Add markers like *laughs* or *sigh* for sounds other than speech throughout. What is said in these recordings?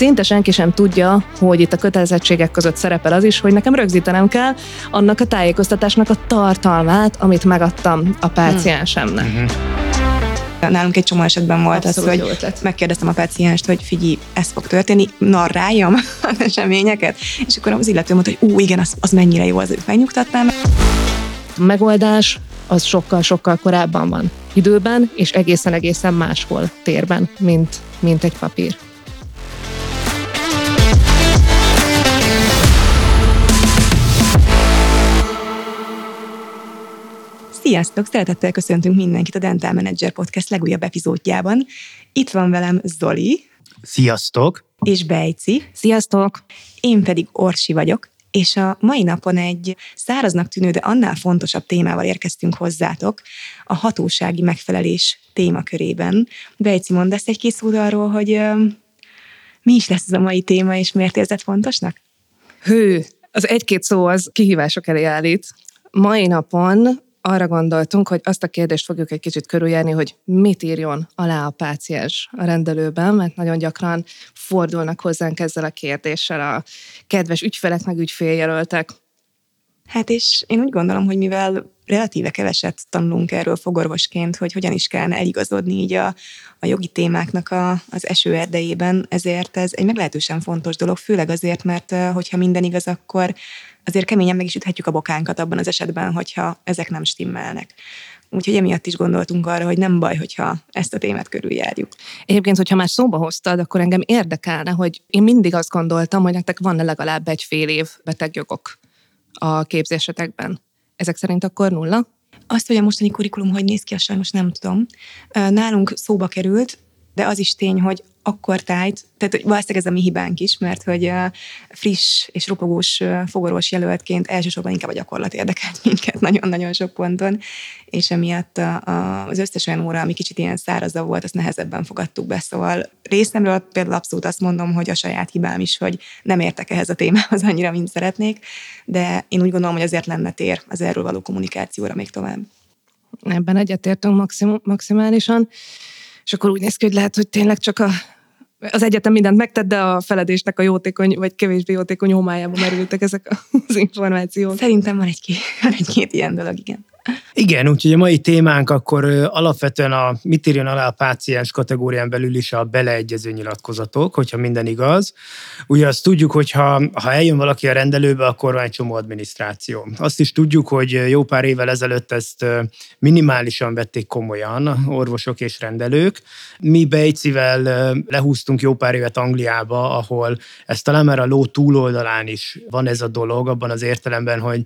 szinte senki sem tudja, hogy itt a kötelezettségek között szerepel az is, hogy nekem rögzítenem kell annak a tájékoztatásnak a tartalmát, amit megadtam a páciensemnek. Hmm. Nálunk egy csomó esetben volt Abszolút az, hogy megkérdeztem a pacienst, hogy figyelj, ez fog történni, narráljam *laughs* az eseményeket, és akkor az illető mondta, hogy ú, igen, az, az mennyire jó, az megnyugtatnám. A megoldás az sokkal-sokkal korábban van időben, és egészen-egészen máshol térben, mint, mint egy papír. Sziasztok! Szeretettel köszöntünk mindenkit a Dental Manager Podcast legújabb epizódjában. Itt van velem Zoli. Sziasztok! És Bejci. Sziasztok! Én pedig Orsi vagyok, és a mai napon egy száraznak tűnő, de annál fontosabb témával érkeztünk hozzátok, a hatósági megfelelés témakörében. Bejci, mondasz egy két szót arról, hogy mi is lesz ez a mai téma, és miért érzed fontosnak? Hő, az egy-két szó az kihívások elé állít. Mai napon arra gondoltunk, hogy azt a kérdést fogjuk egy kicsit körüljárni, hogy mit írjon alá a páciens a rendelőben, mert nagyon gyakran fordulnak hozzánk ezzel a kérdéssel a kedves ügyfelek, meg ügyféljelöltek. Hát és én úgy gondolom, hogy mivel relatíve keveset tanulunk erről fogorvosként, hogy hogyan is kellene eligazodni így a, a jogi témáknak a, az esőerdejében, ezért ez egy meglehetősen fontos dolog, főleg azért, mert hogyha minden igaz, akkor azért keményen meg is üthetjük a bokánkat abban az esetben, hogyha ezek nem stimmelnek. Úgyhogy emiatt is gondoltunk arra, hogy nem baj, hogyha ezt a témát körüljárjuk. Egyébként, hogyha már szóba hoztad, akkor engem érdekelne, hogy én mindig azt gondoltam, hogy nektek van legalább egy fél év betegjogok a képzésetekben. Ezek szerint akkor nulla? Azt, hogy a mostani kurikulum hogy néz ki, azt sajnos nem tudom. Nálunk szóba került, de az is tény, hogy akkor tájt, tehát hogy valószínűleg ez a mi hibánk is, mert hogy friss és ropogós fogorvos jelöltként elsősorban inkább a gyakorlat érdekelt *laughs* minket nagyon-nagyon sok ponton, és emiatt a, az összes olyan óra, ami kicsit ilyen szárazabb volt, azt nehezebben fogadtuk be. Szóval részemről például abszolút azt mondom, hogy a saját hibám is, hogy nem értek ehhez a témához annyira, mint szeretnék, de én úgy gondolom, hogy azért lenne tér az erről való kommunikációra még tovább. Ebben egyetértünk maxim, maximálisan. És akkor úgy néz ki, hogy lehet, hogy tényleg csak a, az egyetem mindent megtett, de a feledésnek a jótékony, vagy kevésbé jótékony homályába merültek ezek az információk. Szerintem van egy-két, egy-két ilyen dolog, igen. Igen, úgyhogy a mai témánk akkor alapvetően a mit írjon alá a páciens kategórián belül is a beleegyező nyilatkozatok, hogyha minden igaz. Ugye azt tudjuk, hogy ha, ha eljön valaki a rendelőbe, akkor van egy csomó adminisztráció. Azt is tudjuk, hogy jó pár évvel ezelőtt ezt minimálisan vették komolyan orvosok és rendelők. Mi Bejcivel lehúztunk jó pár évet Angliába, ahol ez talán már a ló túloldalán is van ez a dolog, abban az értelemben, hogy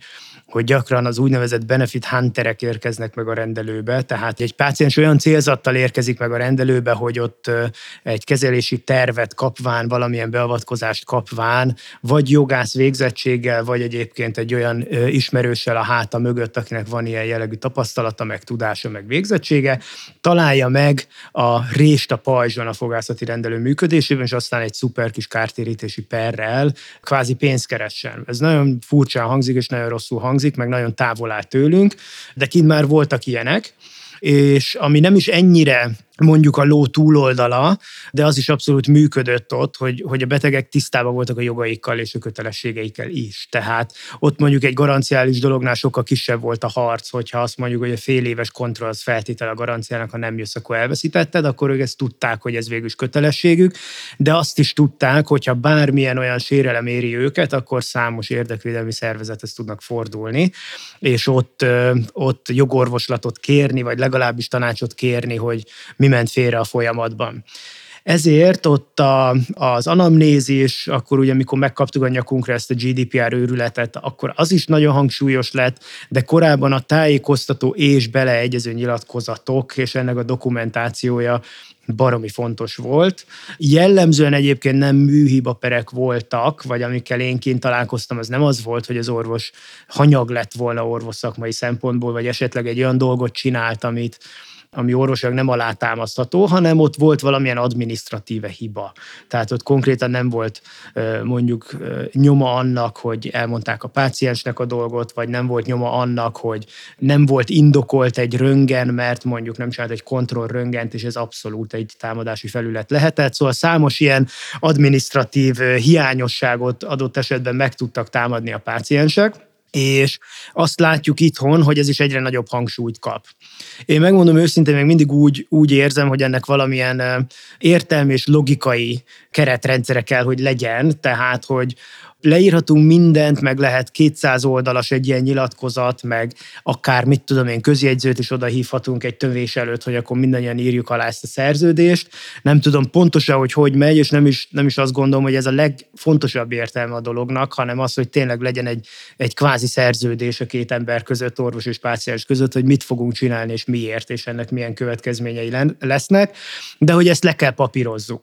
hogy gyakran az úgynevezett benefit hunterek érkeznek meg a rendelőbe, tehát egy páciens olyan célzattal érkezik meg a rendelőbe, hogy ott egy kezelési tervet kapván, valamilyen beavatkozást kapván, vagy jogász végzettséggel, vagy egyébként egy olyan ismerőssel a háta mögött, akinek van ilyen jellegű tapasztalata, meg tudása, meg végzettsége, találja meg a rést a pajzson a fogászati rendelő működésében, és aztán egy szuper kis kártérítési perrel kvázi pénzt keressen. Ez nagyon furcsán hangzik, és nagyon rosszul hangzik, meg nagyon távol áll tőlünk, de kint már voltak ilyenek, és ami nem is ennyire mondjuk a ló túloldala, de az is abszolút működött ott, hogy, hogy a betegek tisztában voltak a jogaikkal és a kötelességeikkel is. Tehát ott mondjuk egy garanciális dolognál sokkal kisebb volt a harc, hogyha azt mondjuk, hogy a fél éves kontroll az feltétel a garanciának, ha nem jössz, akkor elveszítetted, akkor ők ezt tudták, hogy ez végül is kötelességük, de azt is tudták, hogyha bármilyen olyan sérelem éri őket, akkor számos érdekvédelmi szervezethez tudnak fordulni, és ott, ott jogorvoslatot kérni, vagy legalábbis tanácsot kérni, hogy mi ment félre a folyamatban. Ezért ott a, az anamnézis, akkor ugye, amikor megkaptuk a nyakunkra ezt a GDPR őrületet, akkor az is nagyon hangsúlyos lett, de korábban a tájékoztató és beleegyező nyilatkozatok és ennek a dokumentációja baromi fontos volt. Jellemzően egyébként nem műhiba perek voltak, vagy amikkel én kint találkoztam, az nem az volt, hogy az orvos hanyag lett volna orvos szakmai szempontból, vagy esetleg egy olyan dolgot csinált, amit, ami orvosilag nem alátámasztható, hanem ott volt valamilyen administratíve hiba. Tehát ott konkrétan nem volt mondjuk nyoma annak, hogy elmondták a páciensnek a dolgot, vagy nem volt nyoma annak, hogy nem volt indokolt egy röngen, mert mondjuk nem csinált egy kontrollröngent, és ez abszolút egy támadási felület lehetett. Szóval számos ilyen administratív hiányosságot adott esetben meg tudtak támadni a páciensek és azt látjuk itthon, hogy ez is egyre nagyobb hangsúlyt kap. Én megmondom őszintén, még mindig úgy, úgy érzem, hogy ennek valamilyen értelmi és logikai keretrendszere kell, hogy legyen, tehát, hogy leírhatunk mindent, meg lehet 200 oldalas egy ilyen nyilatkozat, meg akár mit tudom én, közjegyzőt is oda hívhatunk egy tövés előtt, hogy akkor mindannyian írjuk alá ezt a szerződést. Nem tudom pontosan, hogy hogy megy, és nem is, nem is azt gondolom, hogy ez a legfontosabb értelme a dolognak, hanem az, hogy tényleg legyen egy, egy kvázi szerződés a két ember között, orvos és páciens között, hogy mit fogunk csinálni, és miért, és ennek milyen következményei lesznek, de hogy ezt le kell papírozzuk.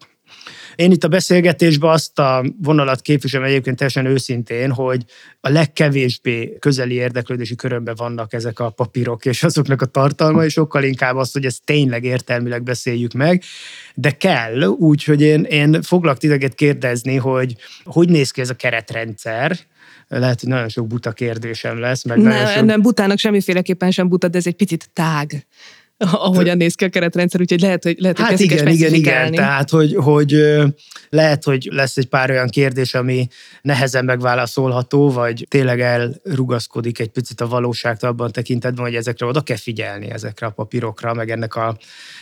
Én itt a beszélgetésben azt a vonalat képviselem egyébként teljesen őszintén, hogy a legkevésbé közeli érdeklődési körömben vannak ezek a papírok és azoknak a tartalma, és sokkal inkább azt, hogy ezt tényleg értelmileg beszéljük meg, de kell, úgyhogy én, én foglak titeket kérdezni, hogy hogy néz ki ez a keretrendszer, lehet, hogy nagyon sok buta kérdésem lesz. Meg ne, sok... Nem, butának semmiféleképpen sem buta, de ez egy picit tág *laughs* ahogyan néz ki a keretrendszer, úgyhogy lehet, hogy lehet, hogy Hát igen, igen, igen, tehát hogy, hogy lehet, hogy lesz egy pár olyan kérdés, ami nehezen megválaszolható, vagy tényleg elrugaszkodik egy picit a valóságtól abban tekintetben, hogy ezekre oda kell figyelni, ezekre a papírokra, meg ennek a,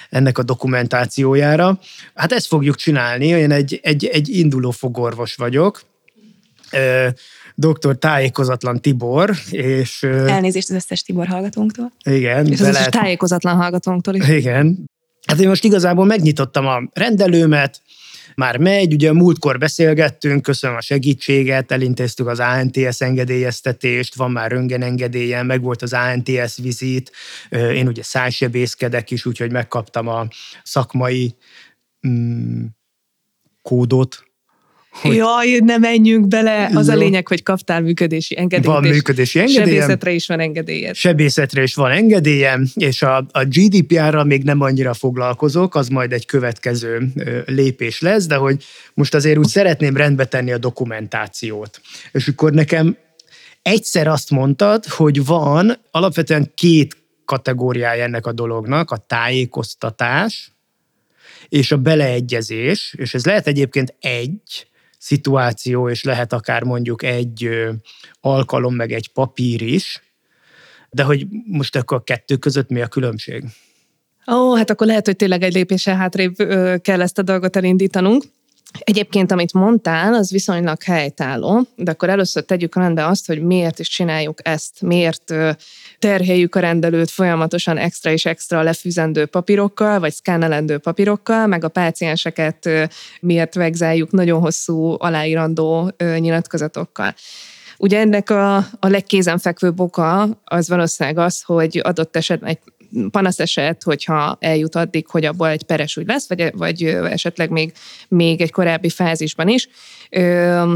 ennek a dokumentációjára. Hát ezt fogjuk csinálni, én egy, egy, egy induló fogorvos vagyok, dr. Tájékozatlan Tibor, és... Elnézést az összes Tibor hallgatónktól. Igen. És az összes lehet... tájékozatlan hallgatónktól is. Igen. Hát én most igazából megnyitottam a rendelőmet, már megy, ugye múltkor beszélgettünk, köszönöm a segítséget, elintéztük az ANTS engedélyeztetést, van már röntgenengedélyen, meg volt az ANTS vizit, én ugye szájsebészkedek is, úgyhogy megkaptam a szakmai mm, kódot, hogy... Jaj, ne menjünk bele. Az Jó. a lényeg, hogy kaptál működési engedélyt. Van működési engedélyem. Sebészetre is van engedélyed. Sebészetre is van engedélyem, és a, a GDPR-ra még nem annyira foglalkozok, az majd egy következő lépés lesz, de hogy most azért úgy szeretném rendbe tenni a dokumentációt. És akkor nekem egyszer azt mondtad, hogy van alapvetően két kategóriája ennek a dolognak, a tájékoztatás, és a beleegyezés, és ez lehet egyébként egy, szituáció, és lehet akár mondjuk egy alkalom, meg egy papír is, de hogy most akkor a kettő között mi a különbség? Ó, hát akkor lehet, hogy tényleg egy lépéssel hátrébb kell ezt a dolgot elindítanunk. Egyébként, amit mondtál, az viszonylag helytálló, de akkor először tegyük rendbe azt, hogy miért is csináljuk ezt, miért terheljük a rendelőt folyamatosan extra és extra lefűzendő papírokkal, vagy szkánelendő papírokkal, meg a pácienseket miért vegzáljuk nagyon hosszú aláírandó nyilatkozatokkal. Ugye ennek a, a legkézenfekvőbb oka az valószínűleg az, hogy adott esetben egy panaszeset, hogyha eljut addig, hogy abból egy peres úgy lesz, vagy, vagy esetleg még, még egy korábbi fázisban is. Ö,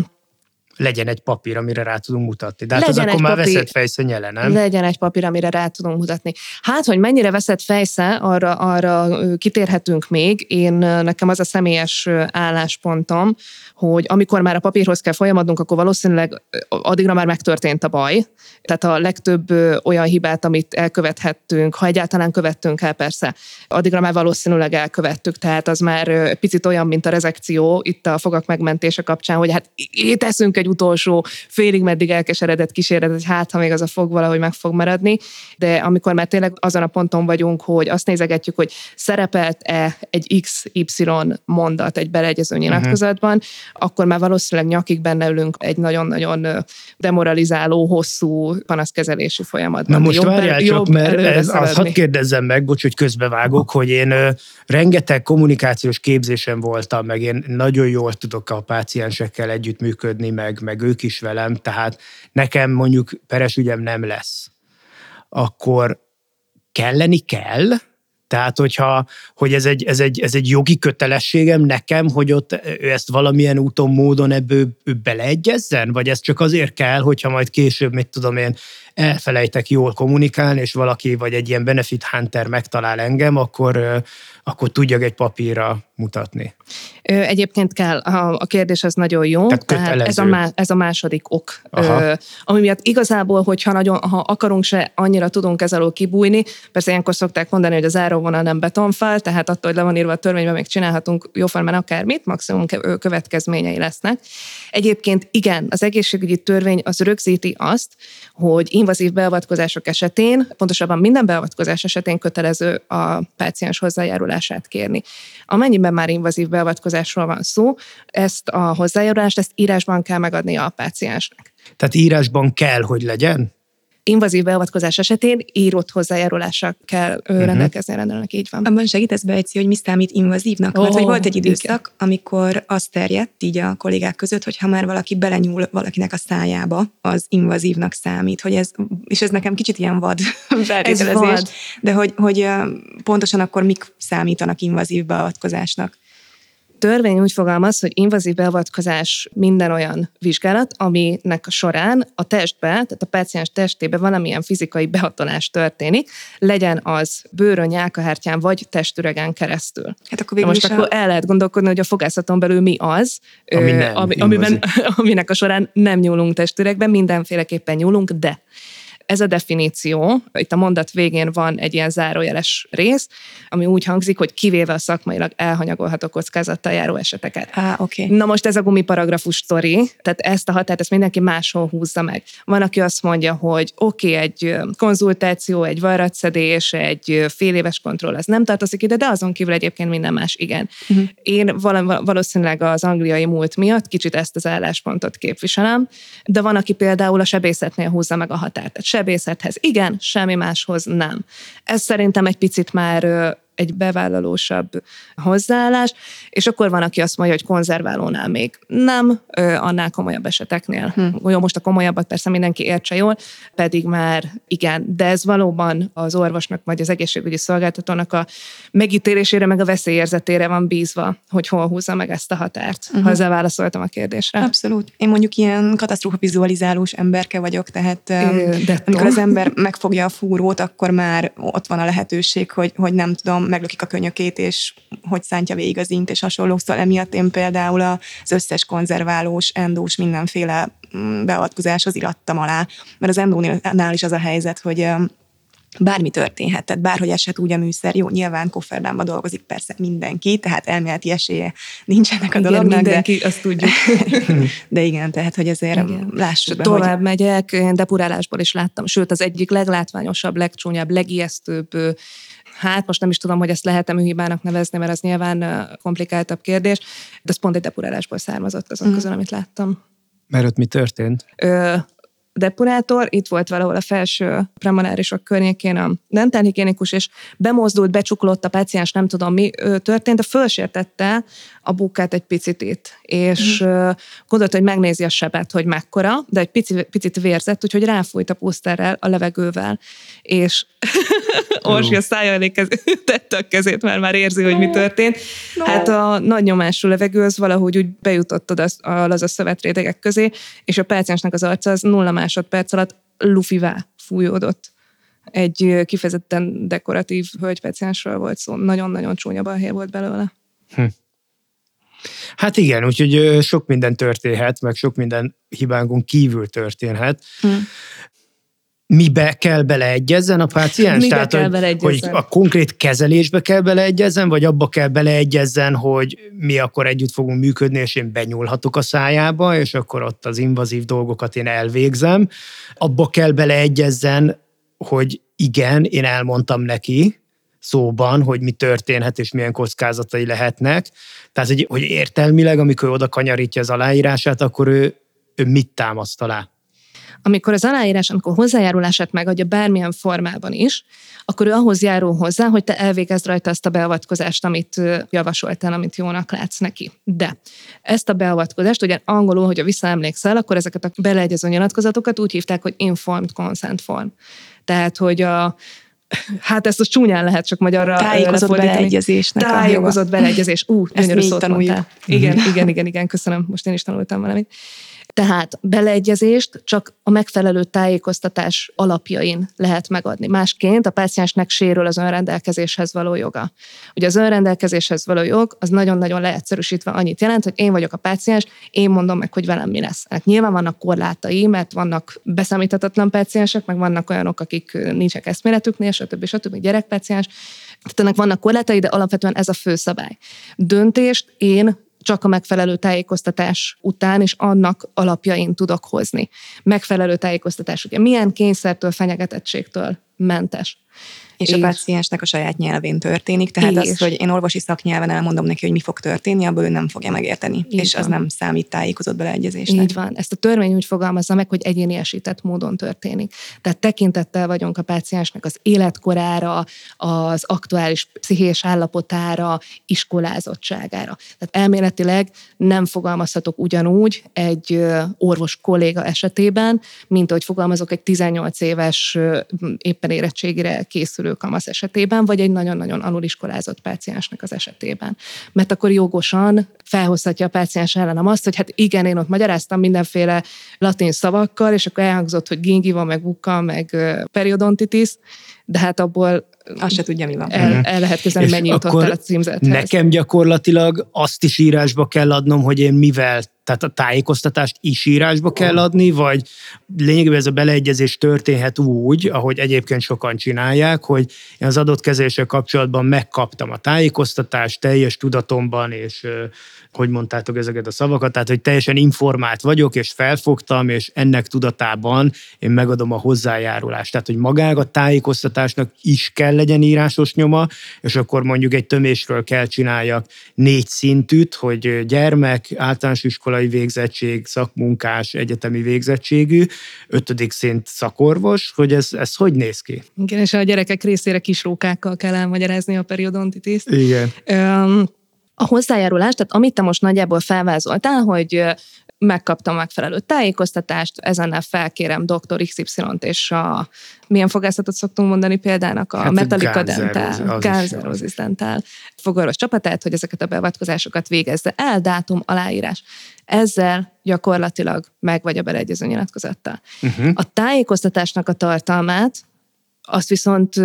legyen egy papír, amire rá tudunk mutatni. De hát az akkor már papír, veszett fejsze nyele, nem? Legyen egy papír, amire rá tudunk mutatni. Hát, hogy mennyire veszett fejsze, arra, arra kitérhetünk még. Én nekem az a személyes álláspontom, hogy amikor már a papírhoz kell folyamodnunk, akkor valószínűleg addigra már megtörtént a baj. Tehát a legtöbb olyan hibát, amit elkövethettünk, ha egyáltalán követtünk el persze, addigra már valószínűleg elkövettük. Tehát az már picit olyan, mint a rezekció itt a fogak megmentése kapcsán, hogy hát teszünk egy utolsó félig meddig elkeseredett kísérlet, hogy hát, ha még az a fog valahogy meg fog maradni, de amikor már tényleg azon a ponton vagyunk, hogy azt nézegetjük, hogy szerepelt-e egy XY mondat egy beleegyező mhm. nyilatkozatban, uh-huh. akkor már valószínűleg nyakig benne ülünk egy nagyon-nagyon demoralizáló, hosszú panaszkezelési folyamatban. Na most jobb, várjál csak, jobb mert ez, azt hadd kérdezzem meg, bocs, hogy közbevágok, hogy én ö, rengeteg kommunikációs képzésen voltam, meg én nagyon jól tudok a páciensekkel együttműködni, meg meg, meg ők is velem, tehát nekem mondjuk peres ügyem nem lesz, akkor kelleni kell, tehát, hogyha, hogy ez egy, ez, egy, ez egy jogi kötelességem nekem, hogy ott ő ezt valamilyen úton, módon ebből ő beleegyezzen? Vagy ez csak azért kell, hogyha majd később, mit tudom én, elfelejtek jól kommunikálni, és valaki vagy egy ilyen benefit hunter megtalál engem, akkor, akkor tudjak egy papírra mutatni. Egyébként kell, a kérdés az nagyon jó, tehát, tehát ez, a má, ez a második ok, Aha. ami miatt igazából, hogyha nagyon, ha akarunk se, annyira tudunk ez alól kibújni, persze ilyenkor szokták mondani, hogy az záróvonal nem betonfal, tehát attól, hogy le van írva a törvényben, még csinálhatunk jóformán akármit, maximum következményei lesznek. Egyébként igen, az egészségügyi törvény az rögzíti azt, hogy invazív beavatkozások esetén, pontosabban minden beavatkozás esetén kötelező a páciens hozzájárulását kérni. Amennyiben már invazív beavatkozásról van szó, ezt a hozzájárulást, ezt írásban kell megadni a páciensnek. Tehát írásban kell, hogy legyen? Invazív beavatkozás esetén írott hozzájárulással kell uh-huh. rendelkezni a rendelőnek, így van. Abban segítesz Bejci, hogy mi számít invazívnak? Oh, Mert hogy volt egy időszak, igen. amikor az terjedt így a kollégák között, hogy ha már valaki belenyúl valakinek a szájába, az invazívnak számít, hogy ez, és ez nekem kicsit ilyen vad *laughs* feltételezés, de hogy, hogy pontosan akkor mik számítanak invazív beavatkozásnak? Törvény úgy fogalmaz, hogy invazív beavatkozás minden olyan vizsgálat, aminek a során a testbe, tehát a páciens testébe valamilyen fizikai behatolás történik, legyen az bőrön, nyálkahártyán vagy testüregen keresztül. Hát akkor végül most a... akkor el lehet gondolkodni, hogy a fogászaton belül mi az, Ami nem ami, amiben, *laughs* aminek a során nem nyúlunk testüregben, mindenféleképpen nyúlunk, de ez a definíció, itt a mondat végén van egy ilyen zárójeles rész, ami úgy hangzik, hogy kivéve a szakmailag elhanyagolható kockázattal járó eseteket. Ah, okay. Na most ez a gumiparagrafus sztori, tehát ezt a határt, ezt mindenki máshol húzza meg. Van, aki azt mondja, hogy oké, okay, egy konzultáció, egy varratszedés, egy fél éves kontroll, az nem tartozik ide, de azon kívül egyébként minden más igen. Uh-huh. Én valószínűleg az angliai múlt miatt kicsit ezt az álláspontot képviselem, de van, aki például a sebészetnél húzza meg a határt. Tehát sebészethez igen, semmi máshoz nem. Ez szerintem egy picit már egy bevállalósabb hozzáállás, és akkor van, aki azt mondja, hogy konzerválónál még nem, annál komolyabb eseteknél. Hm. Jó, most a komolyabbat persze mindenki értse jól, pedig már igen, de ez valóban az orvosnak vagy az egészségügyi szolgáltatónak a megítélésére, meg a veszélyérzetére van bízva, hogy hol húzza meg ezt a határt, uh-huh. ha ezzel válaszoltam a kérdésre. Abszolút. Én mondjuk ilyen katasztrófa vizualizálós emberke vagyok, tehát de amikor az ember megfogja a fúrót, akkor már ott van a lehetőség, hogy, hogy nem tudom, meglökik a könyökét, és hogy szántja végig az int, és hasonló. Szóval emiatt én például az összes konzerválós, endós, mindenféle mm, beavatkozáshoz irattam alá, mert az endónál is az a helyzet, hogy bármi történhet, tehát bárhogy eshet úgy a műszer, jó, nyilván kofferdánban dolgozik persze mindenki, tehát elméleti esélye nincsenek a igen, dolognak. mindenki, de... azt tudjuk. *laughs* de igen, tehát, hogy ezért igen. lássuk be, Tovább hogy... megyek, én depurálásból is láttam, sőt, az egyik leglátványosabb, legcsúnyabb, legijesztőbb hát most nem is tudom, hogy ezt lehet-e műhibának nevezni, mert az nyilván komplikáltabb kérdés, de ez pont egy depurálásból származott azon mm. közül, amit láttam. Mert ott mi történt? Ö, depurátor, itt volt valahol a felső premolárisok környékén a dentálhigiénikus, és bemozdult, becsuklott a páciens, nem tudom mi történt, de fölsértette a bukát egy picit itt, és mm. gondolta, hogy megnézi a sebet, hogy mekkora, de egy picit, picit vérzett, úgyhogy ráfújt a puszterrel a levegővel, és *laughs* Orsi a szája elé kez, *laughs* tette a kezét, mert már érzi, hogy mi történt. Hát a nagy nyomású levegő az valahogy úgy bejutott oda az a szövetrétegek közé, és a páciensnek az arca az nulla másodperc alatt lufivá fújódott. Egy kifejezetten dekoratív hölgypáciensről volt szó. Nagyon-nagyon csúnya balhé volt belőle. Hm. Hát igen, úgyhogy sok minden történhet, meg sok minden hibánkon kívül történhet. Hm mibe kell beleegyezzen a páciens? Mibe Tehát, kell hogy, hogy a konkrét kezelésbe kell beleegyezzen, vagy abba kell beleegyezzen, hogy mi akkor együtt fogunk működni, és én benyúlhatok a szájába, és akkor ott az invazív dolgokat én elvégzem. Abba kell beleegyezzen, hogy igen, én elmondtam neki, szóban, hogy mi történhet és milyen kockázatai lehetnek. Tehát, hogy, hogy értelmileg, amikor oda kanyarítja az aláírását, akkor ő, ő mit támaszt alá? Amikor az aláírás, amikor hozzájárulását megadja bármilyen formában is, akkor ő ahhoz járul hozzá, hogy te elvégezd rajta azt a beavatkozást, amit javasoltál, amit jónak látsz neki. De ezt a beavatkozást, ugye angolul, hogyha visszaemlékszel, akkor ezeket a beleegyező nyilatkozatokat úgy hívták, hogy informed consent form. Tehát, hogy a, *laughs* hát ezt a csúnyán lehet csak magyarra Tájékozott beleegyezésnek Tájékozott beleegyezés. Ú, gyönyörű szót tanuljuk. Igen, *laughs* igen, igen, igen, köszönöm. Most én is tanultam valamit Tehát beleegyezést csak a megfelelő tájékoztatás alapjain lehet megadni. Másként a páciensnek sérül az önrendelkezéshez való joga. Ugye az önrendelkezéshez való jog az nagyon-nagyon leegyszerűsítve annyit jelent, hogy én vagyok a páciens, én mondom meg, hogy velem mi lesz. Hát nyilván vannak korlátai, mert vannak beszámíthatatlan páciensek, meg vannak olyanok, akik nincsenek eszméletüknél, stb. stb. gyerekpáciens. Tehát ennek vannak korlátai, de alapvetően ez a fő szabály. Döntést én csak a megfelelő tájékoztatás után és annak alapjain tudok hozni. Megfelelő tájékoztatás, ugye milyen kényszertől, fenyegetettségtől mentes. És, és a páciensnek a saját nyelvén történik, tehát és. az, hogy én orvosi szaknyelven elmondom neki, hogy mi fog történni, abból ő nem fogja megérteni, Így és van. az nem számít tájékozott beleegyezésnek. Így van. Ezt a törvény úgy fogalmazza meg, hogy egyéniesített módon történik. Tehát tekintettel vagyunk a páciensnek az életkorára, az aktuális pszichés állapotára, iskolázottságára. Tehát elméletileg nem fogalmazhatok ugyanúgy egy orvos kolléga esetében, mint ahogy fogalmazok egy 18 éves éppen érettségire készülő kamasz esetében, vagy egy nagyon-nagyon aluliskolázott páciensnek az esetében. Mert akkor jogosan felhozhatja a páciens ellenem azt, hogy hát igen, én ott magyaráztam mindenféle latin szavakkal, és akkor elhangzott, hogy gingiva, meg buka, meg periodontitis, de hát abból azt se tudja, mi van. El, el lehet kezdeni, mennyi jutott el a címzethez. Nekem gyakorlatilag azt is írásba kell adnom, hogy én mivel tehát a tájékoztatást is írásba kell adni, vagy lényegében ez a beleegyezés történhet úgy, ahogy egyébként sokan csinálják, hogy én az adott kezeléssel kapcsolatban megkaptam a tájékoztatást teljes tudatomban, és hogy mondtátok ezeket a szavakat, tehát hogy teljesen informált vagyok, és felfogtam, és ennek tudatában én megadom a hozzájárulást. Tehát, hogy magának a tájékoztatásnak is kell legyen írásos nyoma, és akkor mondjuk egy tömésről kell csináljak négy szintűt, hogy gyermek, általános iskolai végzettség, szakmunkás, egyetemi végzettségű, ötödik szint szakorvos, hogy ez, ez hogy néz ki? Igen, és a gyerekek részére kis rókákkal kell elmagyarázni a periodontitiszt. Igen. Um, a hozzájárulás, tehát amit te most nagyjából felvázoltál, hogy megkaptam megfelelő tájékoztatást, ezennel felkérem dr. XY-t, és a milyen fogászatot szoktunk mondani példának, a hát Metallica Dental, Gánzerozis Dental fogorvos csapatát, hogy ezeket a beavatkozásokat végezze el, dátum, aláírás. Ezzel gyakorlatilag meg vagy a beleegyező nyilatkozattal. Uh-huh. A tájékoztatásnak a tartalmát azt viszont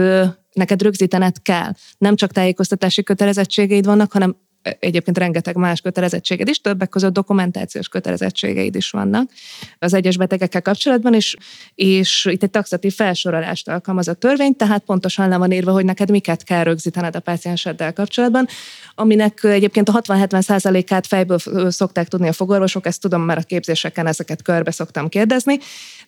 neked rögzítened kell. Nem csak tájékoztatási kötelezettségeid vannak, hanem egyébként rengeteg más kötelezettséged is, többek között dokumentációs kötelezettségeid is vannak az egyes betegekkel kapcsolatban, és, és itt egy taxatív felsorolást alkalmaz a törvény, tehát pontosan le van írva, hogy neked miket kell rögzítened a pácienseddel kapcsolatban, aminek egyébként a 60-70 százalékát fejből szokták tudni a fogorvosok, ezt tudom, mert a képzéseken ezeket körbe szoktam kérdezni,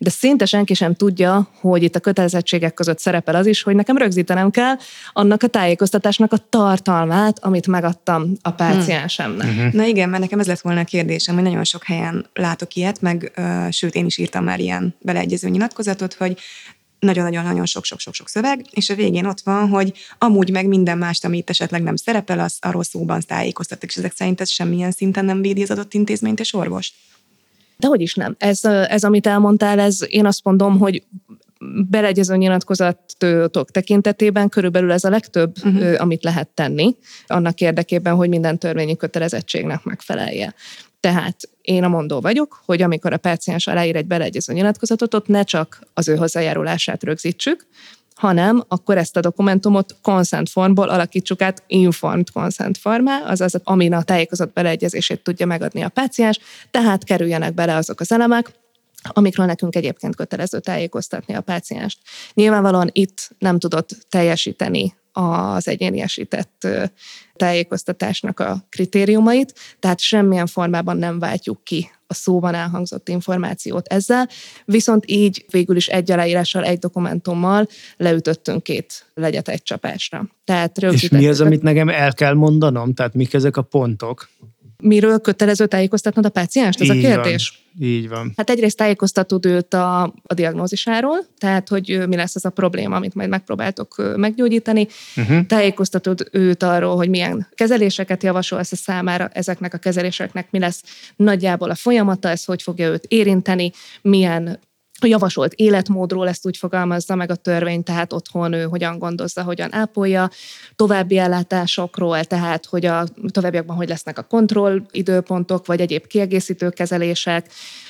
de szinte senki sem tudja, hogy itt a kötelezettségek között szerepel az is, hogy nekem rögzítenem kell annak a tájékoztatásnak a tartalmát, amit megadtam a páciensemnek. Hmm. Uh-huh. Na igen, mert nekem ez lett volna a kérdésem, hogy nagyon sok helyen látok ilyet, meg uh, sőt, én is írtam már ilyen beleegyező nyilatkozatot, hogy nagyon-nagyon-nagyon sok-sok-sok szöveg, és a végén ott van, hogy amúgy meg minden mást, amit esetleg nem szerepel, az arról szóban tájékoztatok, és ezek szerint ez semmilyen szinten nem védi az adott intézményt és orvost. De hogy is nem. Ez, ez, amit elmondtál, ez én azt mondom, hogy beleegyező nyilatkozatok tekintetében körülbelül ez a legtöbb, uh-huh. amit lehet tenni, annak érdekében, hogy minden törvényi kötelezettségnek megfelelje. Tehát én a mondó vagyok, hogy amikor a páciens aláír egy beleegyező nyilatkozatot, ott ne csak az ő hozzájárulását rögzítsük, hanem akkor ezt a dokumentumot consent formból alakítsuk át informed consent formá, azaz amin a tájékozott beleegyezését tudja megadni a páciens, tehát kerüljenek bele azok az elemek, amikről nekünk egyébként kötelező tájékoztatni a pácienst. Nyilvánvalóan itt nem tudott teljesíteni az egyéniesített tájékoztatásnak a kritériumait, tehát semmilyen formában nem váltjuk ki a szóban elhangzott információt ezzel, viszont így végül is egy aláírással, egy dokumentummal leütöttünk két legyet egy csapásra. Tehát És mi az, amit nekem el kell mondanom? Tehát mik ezek a pontok? Miről kötelező tájékoztatnod a pácienst? Ez Így a kérdés? Van. Így van. Hát egyrészt tájékoztatod őt a, a diagnózisáról, tehát hogy mi lesz az a probléma, amit majd megpróbáltok meggyógyítani. Uh-huh. Tájékoztatod őt arról, hogy milyen kezeléseket javasolsz a számára, ezeknek a kezeléseknek mi lesz nagyjából a folyamata, ez hogy fogja őt érinteni, milyen a javasolt életmódról, ezt úgy fogalmazza meg a törvény, tehát otthon ő hogyan gondozza, hogyan ápolja, további ellátásokról, tehát hogy a továbbiakban hogy lesznek a kontrollidőpontok, vagy egyéb kiegészítő kezelések,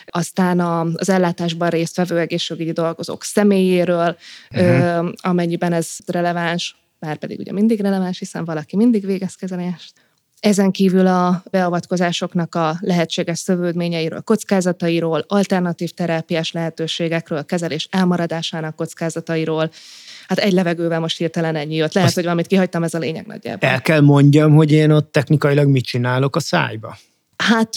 aztán az ellátásban résztvevő egészségügyi dolgozók személyéről, uh-huh. amennyiben ez releváns, bár pedig ugye mindig releváns, hiszen valaki mindig végez kezelést. Ezen kívül a beavatkozásoknak a lehetséges szövődményeiről, kockázatairól, alternatív terápiás lehetőségekről, kezelés elmaradásának kockázatairól, Hát egy levegővel most hirtelen ennyi jött. Lehet, Azt hogy valamit kihagytam, ez a lényeg nagyjából. El kell mondjam, hogy én ott technikailag mit csinálok a szájba. Hát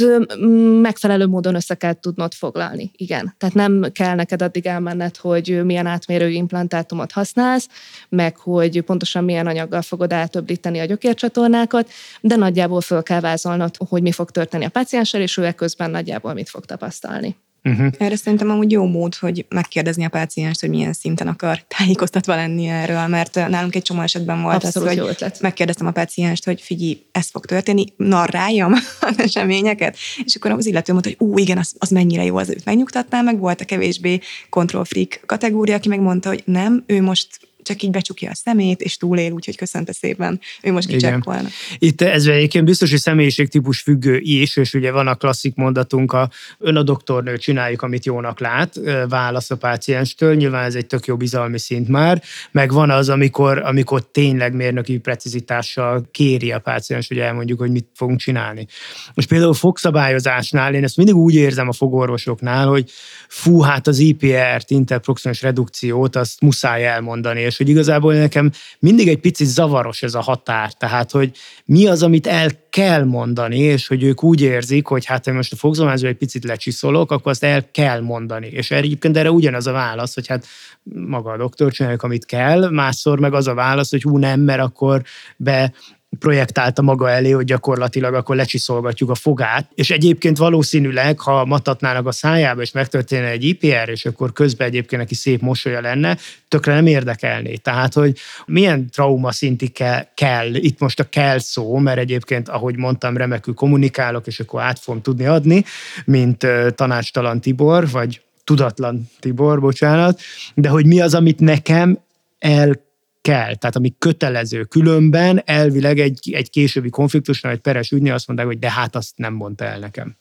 megfelelő módon össze kell tudnod foglalni, igen. Tehát nem kell neked addig elmenned, hogy milyen átmérő implantátumot használsz, meg hogy pontosan milyen anyaggal fogod átöblíteni a gyökércsatornákat, de nagyjából föl kell vázolnod, hogy mi fog történni a pácienssel, és ő közben nagyjából mit fog tapasztalni. Uh-huh. Erre szerintem amúgy jó mód, hogy megkérdezni a pácienst, hogy milyen szinten akar tájékoztatva lenni erről, mert nálunk egy csomó esetben volt Abszolút az, hogy ötlet. megkérdeztem a pácienst, hogy figyelj, ez fog történni, narráljam az eseményeket, és akkor az illető mondta, hogy ú, igen, az, az mennyire jó, az őt megnyugtatná, meg volt a kevésbé control freak kategória, aki megmondta, hogy nem, ő most csak így becsukja a szemét, és túlél, úgyhogy köszönte szépen, ő most kicsekkolna. Itt ez egyébként biztos, hogy személyiségtípus függő is, és ugye van a klasszik mondatunk, a ön a doktornő, csináljuk, amit jónak lát, válasz a pácienstől, nyilván ez egy tök jó bizalmi szint már, meg van az, amikor, amikor tényleg mérnöki precizitással kéri a páciens, hogy elmondjuk, hogy mit fogunk csinálni. Most például fogszabályozásnál, én ezt mindig úgy érzem a fogorvosoknál, hogy fú, hát az IPR-t, interproximális redukciót, azt muszáj elmondani, és hogy igazából nekem mindig egy picit zavaros ez a határ, tehát hogy mi az, amit el kell mondani, és hogy ők úgy érzik, hogy hát ha most a fogzomázó egy picit lecsiszolok, akkor azt el kell mondani. És egyébként erre ugyanaz a válasz, hogy hát maga a doktor csináljuk, amit kell, másszor meg az a válasz, hogy hú nem, mert akkor be projektálta maga elé, hogy gyakorlatilag akkor lecsiszolgatjuk a fogát, és egyébként valószínűleg, ha matatnának a szájába, és megtörténne egy IPR, és akkor közben egyébként neki szép mosolya lenne, tökre nem érdekelné. Tehát, hogy milyen trauma szinti kell, itt most a kell szó, mert egyébként, ahogy mondtam, remekül kommunikálok, és akkor át fogom tudni adni, mint tanácstalan Tibor, vagy tudatlan Tibor, bocsánat, de hogy mi az, amit nekem el kell, tehát ami kötelező. Különben elvileg egy, egy későbbi konfliktusnál, egy peres ügynél azt mondták, hogy de hát azt nem mondta el nekem.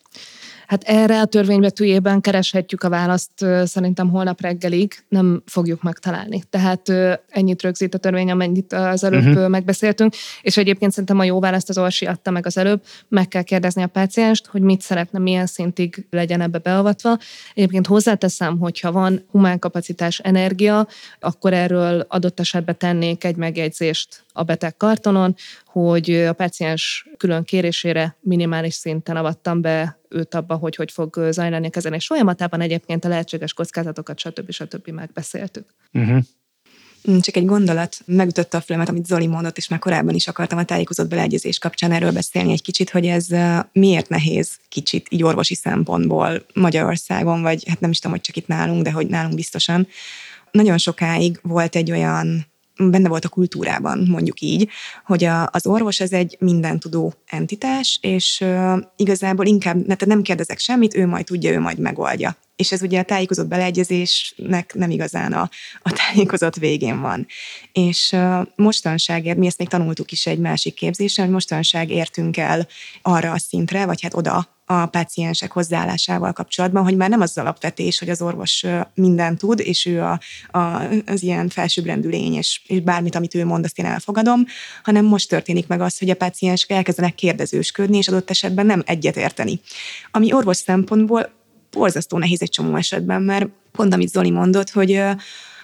Hát erre a törvénybetűjében kereshetjük a választ szerintem holnap reggelig, nem fogjuk megtalálni. Tehát ennyit rögzít a törvény, amennyit az előbb uh-huh. megbeszéltünk, és egyébként szerintem a jó választ az Orsi adta meg az előbb, meg kell kérdezni a pácienst, hogy mit szeretne, milyen szintig legyen ebbe beavatva. Egyébként hozzáteszem, hogyha van humán kapacitás energia, akkor erről adott esetben tennék egy megjegyzést a beteg kartonon, hogy a páciens külön kérésére minimális szinten avattam be őt abba, hogy hogy fog zajlani a kezelés folyamatában. Egyébként a lehetséges kockázatokat, stb. stb. megbeszéltük. Uh-huh. Csak egy gondolat megütötte a fülemet, amit Zoli mondott, és már korábban is akartam a tájékozott beleegyezés kapcsán erről beszélni egy kicsit, hogy ez miért nehéz kicsit így orvosi szempontból Magyarországon, vagy hát nem is tudom, hogy csak itt nálunk, de hogy nálunk biztosan. Nagyon sokáig volt egy olyan benne volt a kultúrában, mondjuk így, hogy a, az orvos ez egy mindentudó entitás, és uh, igazából inkább ne, nem kérdezek semmit, ő majd tudja, ő majd megoldja. És ez ugye a tájékozott beleegyezésnek nem igazán a, a tájékozott végén van. És uh, mostanságért, mi ezt még tanultuk is egy másik képzésen, hogy mostanság értünk el arra a szintre, vagy hát oda a páciensek hozzáállásával kapcsolatban, hogy már nem az alapvetés, hogy az orvos mindent tud, és ő a, a, az ilyen felsőbbrendű lény, és, és bármit, amit ő mond, azt én elfogadom, hanem most történik meg az, hogy a páciensek elkezdenek kérdezősködni, és adott esetben nem egyetérteni. Ami orvos szempontból borzasztó nehéz egy csomó esetben, mert pont amit Zoli mondott, hogy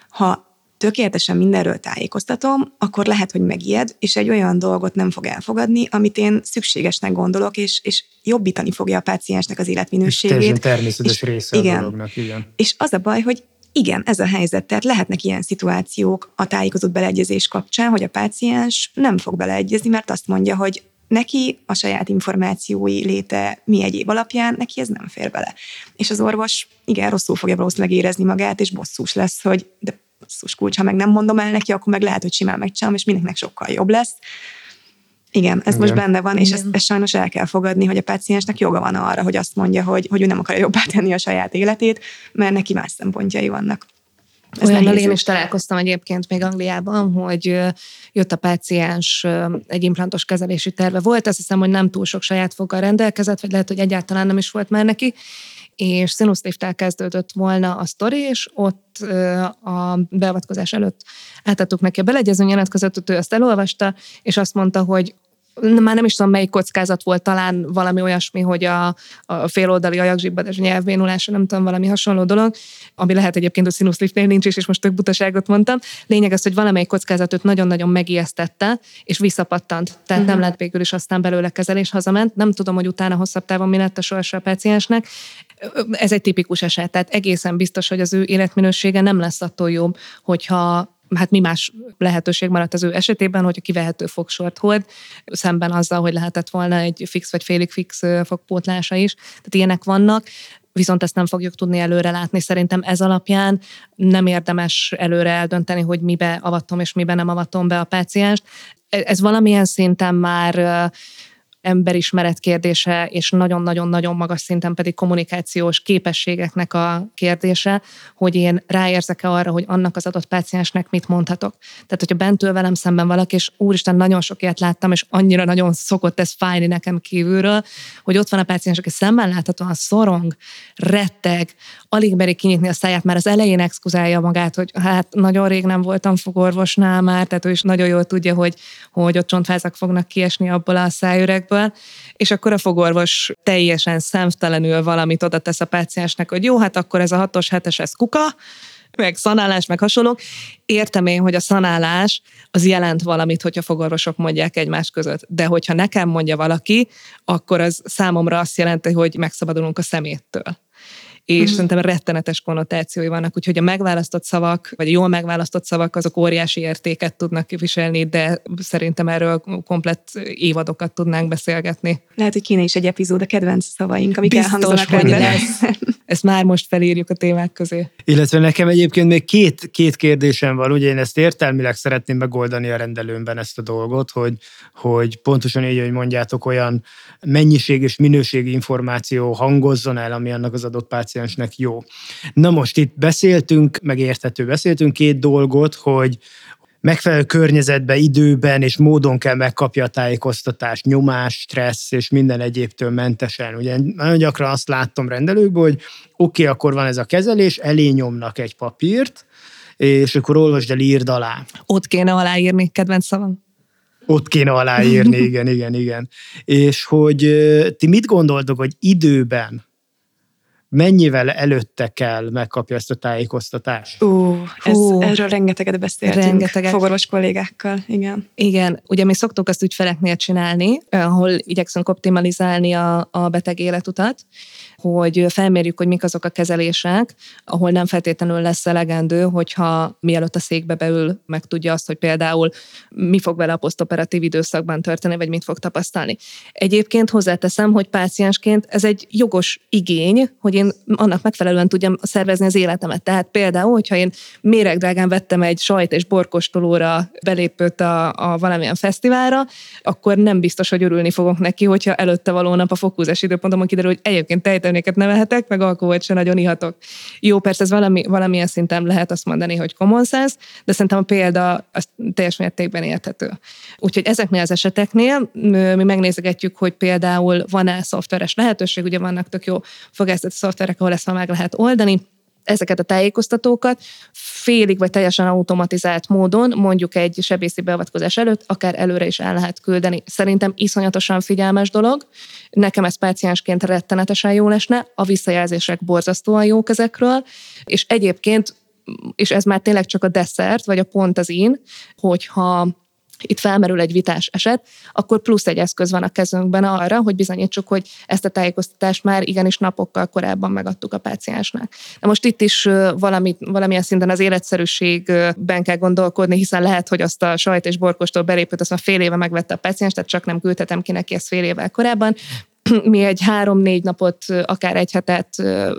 ha tökéletesen mindenről tájékoztatom, akkor lehet, hogy megijed, és egy olyan dolgot nem fog elfogadni, amit én szükségesnek gondolok, és, és jobbítani fogja a páciensnek az életminőségét. És természetes és, része igen, a dolognak, igen. És az a baj, hogy igen, ez a helyzet, tehát lehetnek ilyen szituációk a tájékozott beleegyezés kapcsán, hogy a páciens nem fog beleegyezni, mert azt mondja, hogy neki a saját információi léte mi egyéb alapján, neki ez nem fér bele. És az orvos igen, rosszul fogja valószínűleg érezni magát, és bosszús lesz, hogy de basszus kulcs, ha meg nem mondom el neki, akkor meg lehet, hogy simán megcsinálom, és mindenkinek sokkal jobb lesz. Igen, ez Igen. most benne van, és ezt, ezt sajnos el kell fogadni, hogy a páciensnek joga van arra, hogy azt mondja, hogy, hogy ő nem akarja jobbá tenni a saját életét, mert neki más szempontjai vannak. Ez Olyannal én is találkoztam egyébként még Angliában, hogy jött a páciens, egy implantos kezelési terve volt, azt hiszem, hogy nem túl sok saját foggal rendelkezett, vagy lehet, hogy egyáltalán nem is volt már neki, és színuszlifttel kezdődött volna a sztori, és ott a beavatkozás előtt átadtuk neki a beleegyező nyilatkozatot, ő azt elolvasta, és azt mondta, hogy már nem is tudom, melyik kockázat volt, talán valami olyasmi, hogy a, a féloldali ajakzsibbadás nyelvvénulása, nem tudom, valami hasonló dolog, ami lehet egyébként a színuszliftnél nincs is, és most tök butaságot mondtam. Lényeg az, hogy valamelyik kockázatot nagyon-nagyon megijesztette, és visszapattant. Tehát uh-huh. nem lett végül is aztán belőle kezelés, hazament. Nem tudom, hogy utána hosszabb távon mi lett a sorsa a páciensnek. Ez egy tipikus eset, tehát egészen biztos, hogy az ő életminősége nem lesz attól jobb, hogyha hát mi más lehetőség maradt az ő esetében, hogy a kivehető fogsort hold, szemben azzal, hogy lehetett volna egy fix vagy félig fix fogpótlása is. Tehát ilyenek vannak viszont ezt nem fogjuk tudni előre látni. Szerintem ez alapján nem érdemes előre eldönteni, hogy mibe avatom és mibe nem avatom be a pácienst. E-, ez valamilyen szinten már emberismeret kérdése, és nagyon-nagyon-nagyon magas szinten pedig kommunikációs képességeknek a kérdése, hogy én ráérzek-e arra, hogy annak az adott páciensnek mit mondhatok. Tehát, hogyha bent ül velem szemben valaki, és úristen, nagyon sok ilyet láttam, és annyira nagyon szokott ez fájni nekem kívülről, hogy ott van a páciens, aki szemben láthatóan szorong, retteg, alig meri kinyitni a száját, már az elején exkuzálja magát, hogy hát nagyon rég nem voltam fogorvosnál már, tehát ő is nagyon jól tudja, hogy, hogy ott csontfázak fognak kiesni abból a szájüregből, és akkor a fogorvos teljesen szemtelenül valamit oda tesz a páciensnek, hogy jó, hát akkor ez a hatos, hetes, ez kuka, meg szanálás, meg hasonlók. Értem én, hogy a szanálás az jelent valamit, hogyha fogorvosok mondják egymás között, de hogyha nekem mondja valaki, akkor az számomra azt jelenti, hogy megszabadulunk a szeméttől és mm. szerintem rettenetes konnotációi vannak, úgyhogy a megválasztott szavak, vagy a jól megválasztott szavak, azok óriási értéket tudnak képviselni, de szerintem erről komplett évadokat tudnánk beszélgetni. Lehet, hogy kéne is egy epizód a kedvenc szavaink, amik Biztos, elhangzanak hogy lesz. Ezt már most felírjuk a témák közé. Illetve nekem egyébként még két, két kérdésem van, ugye én ezt értelmileg szeretném megoldani a rendelőmben ezt a dolgot, hogy, hogy pontosan így, hogy mondjátok, olyan mennyiség és minőségi információ hangozzon el, ami annak az adott páciens páciensnek jó. Na most itt beszéltünk, meg érthető beszéltünk két dolgot, hogy megfelelő környezetben, időben és módon kell megkapja a tájékoztatást, nyomás, stressz és minden egyébtől mentesen. Ugye nagyon gyakran azt láttam rendelőkből, hogy oké, okay, akkor van ez a kezelés, elé nyomnak egy papírt, és akkor olvasd el, írd alá. Ott kéne aláírni, kedvenc szavam. Ott kéne aláírni, *laughs* igen, igen, igen. És hogy ti mit gondoltok, hogy időben mennyivel előtte kell megkapja ezt a tájékoztatást? Ú, ez, Hú, erről rengeteget beszéltünk rengeteget. fogorvos kollégákkal, igen. Igen, ugye mi szoktuk azt ügyfeleknél csinálni, ahol igyekszünk optimalizálni a, a beteg életutat, hogy felmérjük, hogy mik azok a kezelések, ahol nem feltétlenül lesz elegendő, hogyha mielőtt a székbe beül, meg tudja azt, hogy például mi fog vele a posztoperatív időszakban történni, vagy mit fog tapasztalni. Egyébként hozzáteszem, hogy páciensként ez egy jogos igény, hogy én annak megfelelően tudjam szervezni az életemet. Tehát például, hogyha én méregdrágán vettem egy sajt és borkostolóra belépőt a, a valamilyen fesztiválra, akkor nem biztos, hogy örülni fogok neki, hogyha előtte való nap a fokhúzás időpontomon kiderül, hogy egyébként tejterméket nem ehetek, meg alkoholt se nagyon ihatok. Jó, persze ez valami, valamilyen szinten lehet azt mondani, hogy common sense, de szerintem a példa az teljes mértékben érthető. Úgyhogy ezeknél az eseteknél mi megnézegetjük, hogy például van-e szoftveres lehetőség, ugye vannak tök jó fogászati szoftverek, ahol ezt már meg lehet oldani, ezeket a tájékoztatókat félig vagy teljesen automatizált módon, mondjuk egy sebészi beavatkozás előtt, akár előre is el lehet küldeni. Szerintem iszonyatosan figyelmes dolog. Nekem ez páciensként rettenetesen jó lesne, a visszajelzések borzasztóan jók ezekről, és egyébként és ez már tényleg csak a desszert, vagy a pont az én, hogyha itt felmerül egy vitás eset, akkor plusz egy eszköz van a kezünkben arra, hogy bizonyítsuk, hogy ezt a tájékoztatást már igenis napokkal korábban megadtuk a páciensnek. Na most itt is valami, valamilyen szinten az életszerűségben kell gondolkodni, hiszen lehet, hogy azt a sajt és borkostól belépőt, azt már fél éve megvette a páciens, tehát csak nem küldhetem ki neki ezt fél évvel korábban. *clears throat* Mi egy három-négy napot, akár egy hetet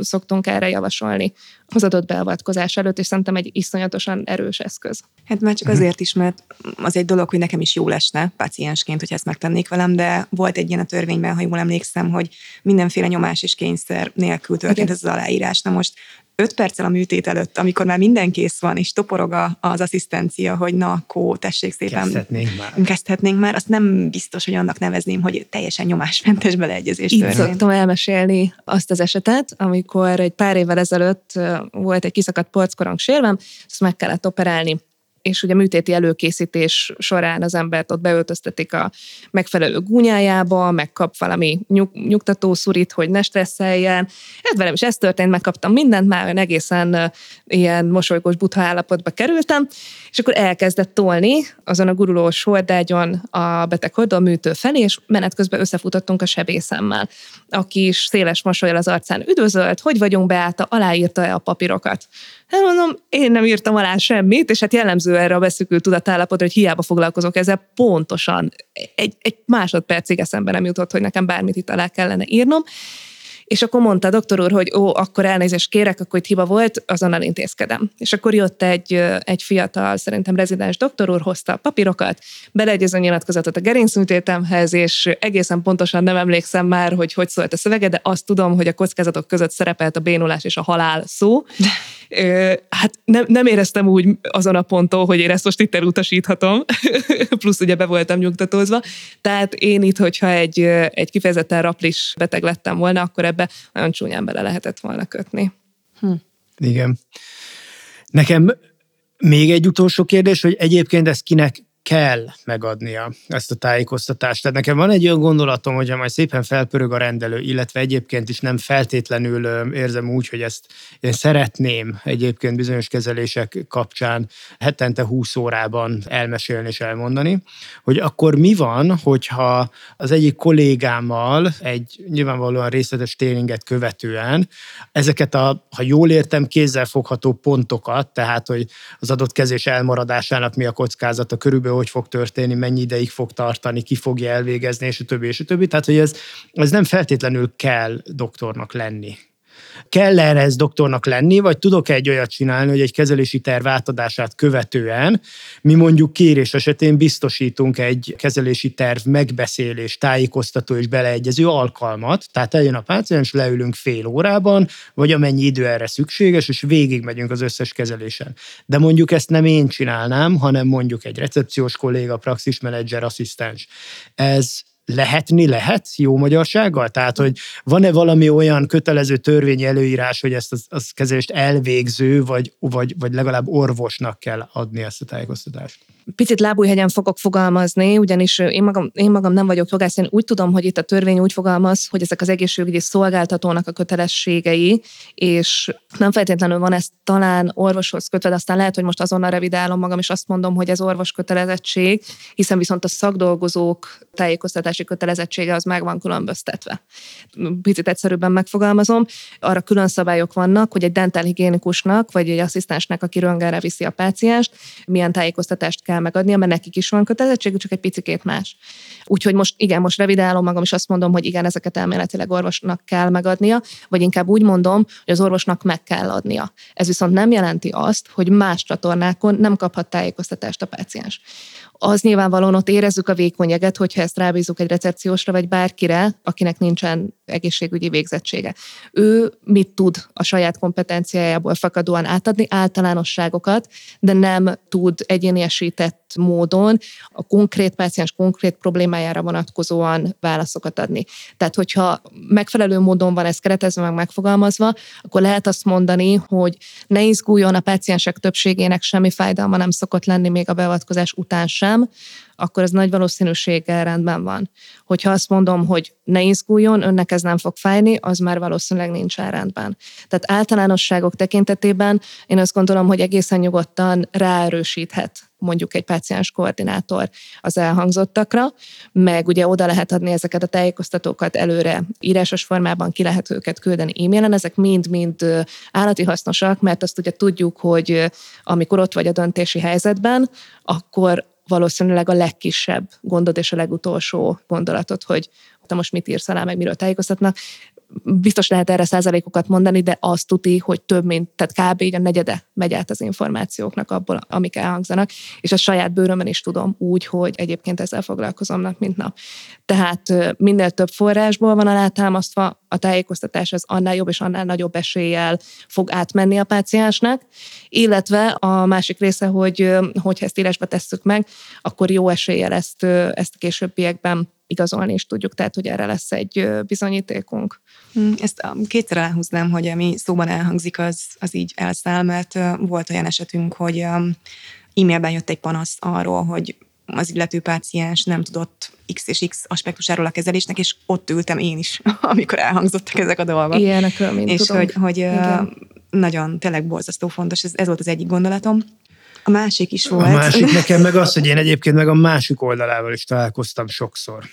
szoktunk erre javasolni az adott beavatkozás előtt, és szerintem egy iszonyatosan erős eszköz. Hát már csak mhm. azért is, mert az egy dolog, hogy nekem is jó lesne paciensként, hogy ezt megtennék velem, de volt egy ilyen a törvényben, ha jól emlékszem, hogy mindenféle nyomás és kényszer nélkül történt ez az aláírás. Na most öt perccel a műtét előtt, amikor már minden kész van, és toporog az asszisztencia, hogy na, akkor tessék szépen. Kezdhetnénk már. Kezdhetnénk már. Azt nem biztos, hogy annak nevezném, hogy teljesen nyomásmentes beleegyezés Így történt. szoktam elmesélni azt az esetet, amikor egy pár évvel ezelőtt volt egy kiszakadt porckorong sérvem, ezt meg kellett operálni és ugye műtéti előkészítés során az embert ott beöltöztetik a megfelelő gúnyájába, megkap valami nyug, nyugtató szurit, hogy ne stresszeljen. Ez velem is ez történt, megkaptam mindent, már egészen ilyen mosolygós butha állapotba kerültem, és akkor elkezdett tolni azon a gurulós hordágyon a beteg hordó műtő felé, és menet közben összefutottunk a sebészemmel, aki is széles mosolyal az arcán üdvözölt, hogy vagyunk beállta, aláírta-e a papírokat. Hát mondom, én nem írtam alá semmit, és hát jellemző erre a beszükült tudatállapotra, hogy hiába foglalkozok ezzel, pontosan egy, egy másodpercig eszembe nem jutott, hogy nekem bármit itt alá kellene írnom. És akkor mondta a doktor úr, hogy ó, akkor elnézést kérek, akkor itt hiba volt, azonnal intézkedem. És akkor jött egy, egy fiatal, szerintem rezidens doktor úr, hozta a papírokat, beleegyező nyilatkozatot a gerincműtétemhez, és egészen pontosan nem emlékszem már, hogy hogy szólt a szövege, de azt tudom, hogy a kockázatok között szerepelt a bénulás és a halál szó. Hát nem, nem éreztem úgy azon a ponton, hogy én ezt most itt elutasíthatom, *laughs* plusz ugye be voltam nyugtatózva. Tehát én itt, hogyha egy, egy kifejezetten raplis beteg lettem volna, akkor ebbe nagyon csúnyán bele lehetett volna kötni. Hm. Igen. Nekem még egy utolsó kérdés, hogy egyébként ez kinek kell megadnia ezt a tájékoztatást. Tehát nekem van egy olyan gondolatom, hogy ha majd szépen felpörög a rendelő, illetve egyébként is nem feltétlenül érzem úgy, hogy ezt én szeretném egyébként bizonyos kezelések kapcsán hetente 20 órában elmesélni és elmondani, hogy akkor mi van, hogyha az egyik kollégámmal egy nyilvánvalóan részletes tréninget követően ezeket a, ha jól értem, kézzelfogható pontokat, tehát hogy az adott kezés elmaradásának mi a kockázata körülbelül hogy fog történni, mennyi ideig fog tartani, ki fogja elvégezni, és a többi, és a többi. Tehát, hogy ez, ez nem feltétlenül kell doktornak lenni. Kell erre ez doktornak lenni, vagy tudok egy olyat csinálni, hogy egy kezelési terv átadását követően mi mondjuk kérés esetén biztosítunk egy kezelési terv megbeszélés, tájékoztató és beleegyező alkalmat, tehát eljön a páciens, leülünk fél órában, vagy amennyi idő erre szükséges, és végigmegyünk az összes kezelésen. De mondjuk ezt nem én csinálnám, hanem mondjuk egy recepciós kolléga, praxismenedzser, asszisztens. Ez lehetni lehet jó magyarsággal? Tehát, hogy van-e valami olyan kötelező törvényi előírás, hogy ezt az, az kezelést elvégző, vagy, vagy, vagy legalább orvosnak kell adni ezt a tájékoztatást? picit lábújhegyen fogok fogalmazni, ugyanis én magam, én magam nem vagyok jogász, én úgy tudom, hogy itt a törvény úgy fogalmaz, hogy ezek az egészségügyi szolgáltatónak a kötelességei, és nem feltétlenül van ez talán orvoshoz kötve, de aztán lehet, hogy most azonnal revidálom magam, és azt mondom, hogy ez orvos kötelezettség, hiszen viszont a szakdolgozók tájékoztatási kötelezettsége az meg van különböztetve. Picit egyszerűbben megfogalmazom, arra külön szabályok vannak, hogy egy dentálhigiénikusnak, vagy egy asszisztensnek, aki röntgenre viszi a pácienst, milyen tájékoztatást kell megadnia, mert nekik is van kötelezettség, csak egy picikét más. Úgyhogy most igen, most revidálom magam, és azt mondom, hogy igen, ezeket elméletileg orvosnak kell megadnia, vagy inkább úgy mondom, hogy az orvosnak meg kell adnia. Ez viszont nem jelenti azt, hogy más csatornákon nem kaphat tájékoztatást a páciens az nyilvánvalóan ott érezzük a vékonyeget, hogyha ezt rábízunk egy recepciósra, vagy bárkire, akinek nincsen egészségügyi végzettsége. Ő mit tud a saját kompetenciájából fakadóan átadni? Általánosságokat, de nem tud egyéniesített módon a konkrét páciens konkrét problémájára vonatkozóan válaszokat adni. Tehát, hogyha megfelelő módon van ez keretezve, meg megfogalmazva, akkor lehet azt mondani, hogy ne izguljon a páciensek többségének semmi fájdalma nem szokott lenni még a beavatkozás után sem, akkor ez nagy valószínűséggel rendben van. Hogyha azt mondom, hogy ne izguljon, önnek ez nem fog fájni, az már valószínűleg nincs rendben. Tehát általánosságok tekintetében én azt gondolom, hogy egészen nyugodtan ráerősíthet mondjuk egy páciens koordinátor az elhangzottakra, meg ugye oda lehet adni ezeket a tájékoztatókat előre írásos formában, ki lehet őket küldeni e-mailen, ezek mind-mind állati hasznosak, mert azt ugye tudjuk, hogy amikor ott vagy a döntési helyzetben, akkor valószínűleg a legkisebb gondod és a legutolsó gondolatot, hogy te most mit írsz alá, meg miről tájékoztatnak, biztos lehet erre százalékokat mondani, de azt tuti, hogy több mint, tehát kb. a negyede megy át az információknak abból, amik elhangzanak, és a saját bőrömön is tudom úgy, hogy egyébként ezzel foglalkozom nap, mint nap. Tehát minél több forrásból van alátámasztva, a tájékoztatás az annál jobb és annál nagyobb eséllyel fog átmenni a páciensnek, illetve a másik része, hogy hogyha ezt írásba tesszük meg, akkor jó eséllyel ezt, ezt a későbbiekben igazolni is tudjuk, tehát hogy erre lesz egy bizonyítékunk. Hm, ezt kétszer elhúznám, hogy ami szóban elhangzik, az, az így elszáll, mert volt olyan esetünk, hogy e-mailben jött egy panasz arról, hogy az illető páciens nem tudott X és X aspektusáról a kezelésnek, és ott ültem én is, *laughs* amikor elhangzottak ezek a dolgok. Ilyenekről, mint És tudom. hogy, hogy nagyon, tényleg borzasztó fontos, ez, ez volt az egyik gondolatom. A másik is volt. A másik nekem meg az, hogy én egyébként meg a másik oldalával is találkoztam sokszor.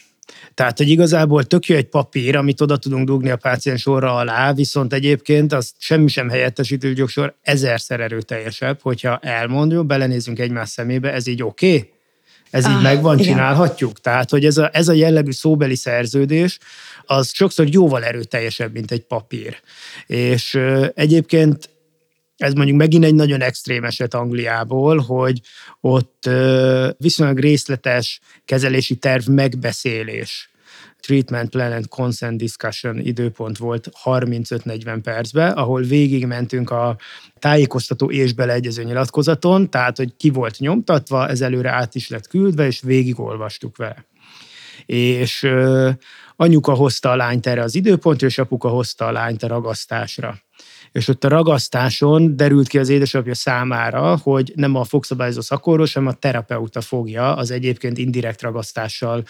Tehát, hogy igazából tök jó egy papír, amit oda tudunk dugni a páciens orra alá, viszont egyébként az semmi sem helyettesítő gyorsor ezerszer erőteljesebb, hogyha elmondjuk, belenézünk egymás szemébe, ez így oké? Okay? Ez ah, így megvan, igen. csinálhatjuk? Tehát, hogy ez a, ez a jellegű szóbeli szerződés, az sokszor jóval erőteljesebb, mint egy papír. És ö, egyébként ez mondjuk megint egy nagyon extrém eset Angliából, hogy ott viszonylag részletes kezelési terv megbeszélés Treatment Plan and Consent Discussion időpont volt 35-40 percbe, ahol végigmentünk a tájékoztató és beleegyező nyilatkozaton, tehát hogy ki volt nyomtatva, ez előre át is lett küldve, és végigolvastuk vele. És ö, anyuka hozta a lányt erre az időpontra, és apuka hozta a lányt a ragasztásra és ott a ragasztáson derült ki az édesapja számára, hogy nem a fogszabályozó szakorvos, hanem a terapeuta fogja az egyébként indirekt ragasztással